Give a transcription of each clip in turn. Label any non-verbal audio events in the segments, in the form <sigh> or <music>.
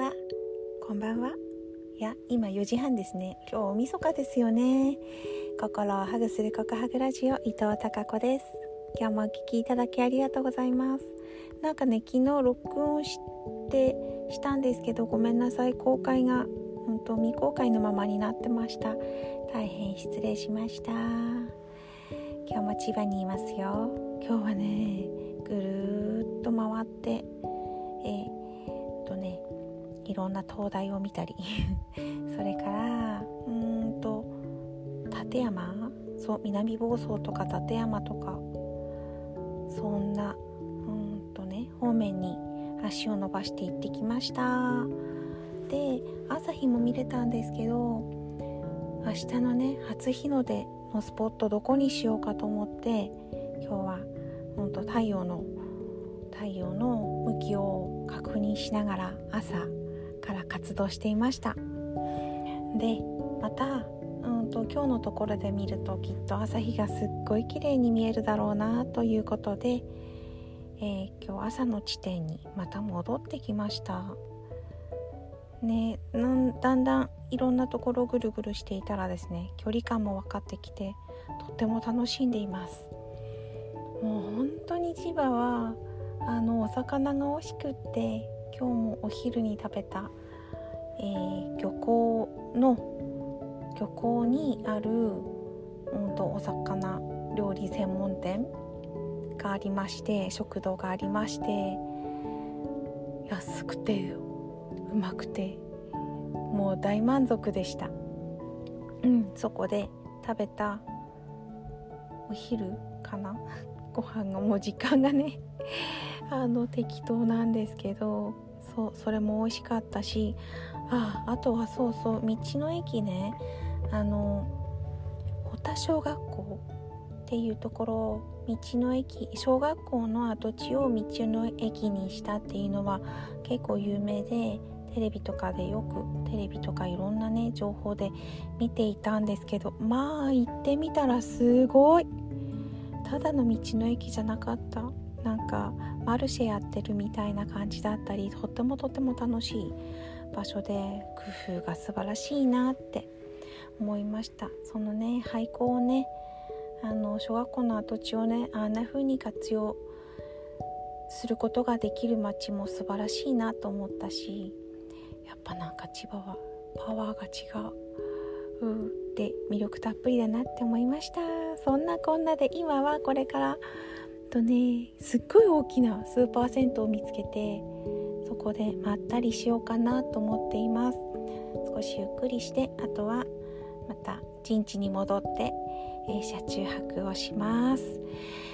は。こんばんは。いや今4時半ですね。今日おみそかですよね。心をハグするココハグラジオ伊藤孝子です。今日もお聞きいただきありがとうございます。なんかね昨日録音してしたんですけどごめんなさい。公開が本当未公開のままになってました。大変失礼しました。今日も千葉にいますよ。今日はねぐるーっと回ってえー、っとねいろんな灯台を見たり。<laughs> それからうんと立山そう南房総とか立山とかそんなうんとね方面に足を伸ばして行ってきました。で朝日も見れたんですけど明日のね初日の出のスポットどこにしようかと思って今日は本当太陽の太陽の向きを確認しながら朝から活動していました。でまたうんと今日のところで見るときっと朝日がすっごい綺麗に見えるだろうなということで、えー、今日朝の地点にまた戻ってきました。ねだんだんいろんなところぐるぐるしていたらですね距離感も分かってきてとっても楽しんでいます。もう本当に千葉はあのお魚が美味しくって今日もお昼に食べた、えー、漁港の漁港にある、うんと、お魚料理専門店がありまして食堂がありまして安くてうまくてもう大満足でした、うん、そこで食べたお昼かな。ご飯がもう時間がね <laughs> あの適当なんですけどそうそれも美味しかったしああとはそうそう道の駅ねあの保田小学校っていうところ道の駅小学校の跡地を道の駅にしたっていうのは結構有名でテレビとかでよくテレビとかいろんなね情報で見ていたんですけどまあ行ってみたらすごい。ただの道の駅じゃなかった。なんかマルシェやってるみたいな感じだったりとってもとっても楽しい場所で工夫が素晴らしいなって思いました。そのね廃校をねあの小学校の跡地をねあんな風に活用することができる街も素晴らしいなと思ったしやっぱなんか千葉はパワーが違う。うで魅力たっぷりだなって思いました。そんなこんなで今はこれからとねすっごい大きなスーパー銭湯を見つけてそこでまったりしようかなと思っています。少しゆっくりしてあとはまた陣地に戻って、えー、車中泊をします。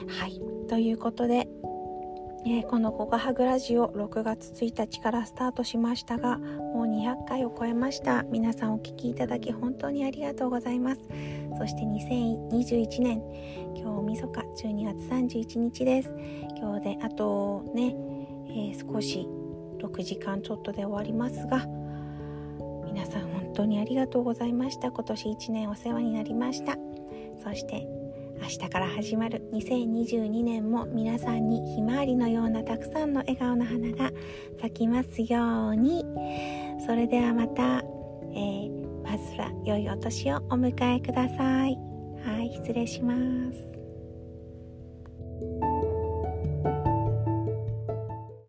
はい。ということでえー、この「ココハグラジオ」6月1日からスタートしましたがもう200回を超えました。皆さんお聴きいただき本当にありがとうございます。そして2021年今日みそか12月31日です。今日であとね、えー、少し6時間ちょっとで終わりますが皆さん本当にありがとうございました。今年1年お世話になりました。そして明日から始まる2022年も皆さんにひまわりのようなたくさんの笑顔の花が咲きますように。それではまた、えー、まずは良いお年をお迎えください。はい失礼します。